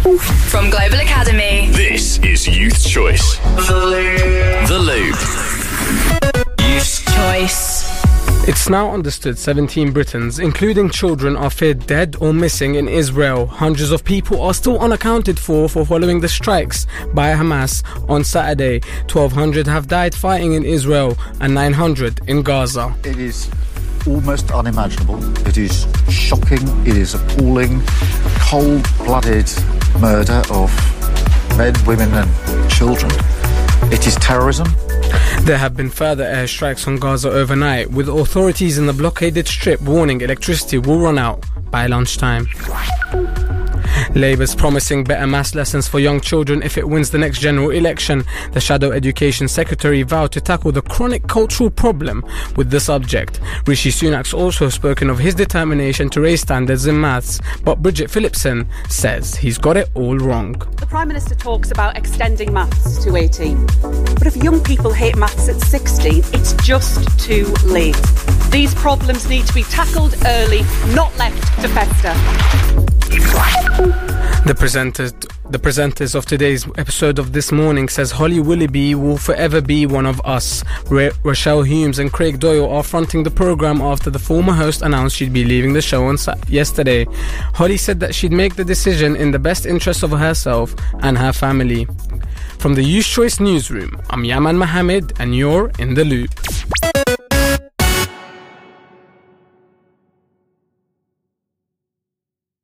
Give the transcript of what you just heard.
From Global Academy. This is Youth Choice. The Loop. Youth Choice. It's now understood 17 Britons, including children, are feared dead or missing in Israel. Hundreds of people are still unaccounted for for following the strikes by Hamas on Saturday. 1,200 have died fighting in Israel and 900 in Gaza. It is almost unimaginable. It is shocking. It is appalling. Cold blooded murder of men, women, and children. It is terrorism. There have been further airstrikes on Gaza overnight, with authorities in the blockaded strip warning electricity will run out by lunchtime. Labour's promising better maths lessons for young children if it wins the next general election. The Shadow Education Secretary vowed to tackle the chronic cultural problem with the subject. Rishi Sunak's also spoken of his determination to raise standards in maths, but Bridget Phillipson says he's got it all wrong. The Prime Minister talks about extending maths to 18. But if young people hate maths at 16, it's just too late. These problems need to be tackled early, not left to fester. The presenters, the presenters of today's episode of This Morning says Holly Willoughby will forever be one of us. Ra- Rochelle Humes and Craig Doyle are fronting the program after the former host announced she'd be leaving the show on sa- yesterday. Holly said that she'd make the decision in the best interest of herself and her family. From the Youth Choice Newsroom, I'm Yaman Mohammed and you're in the loop.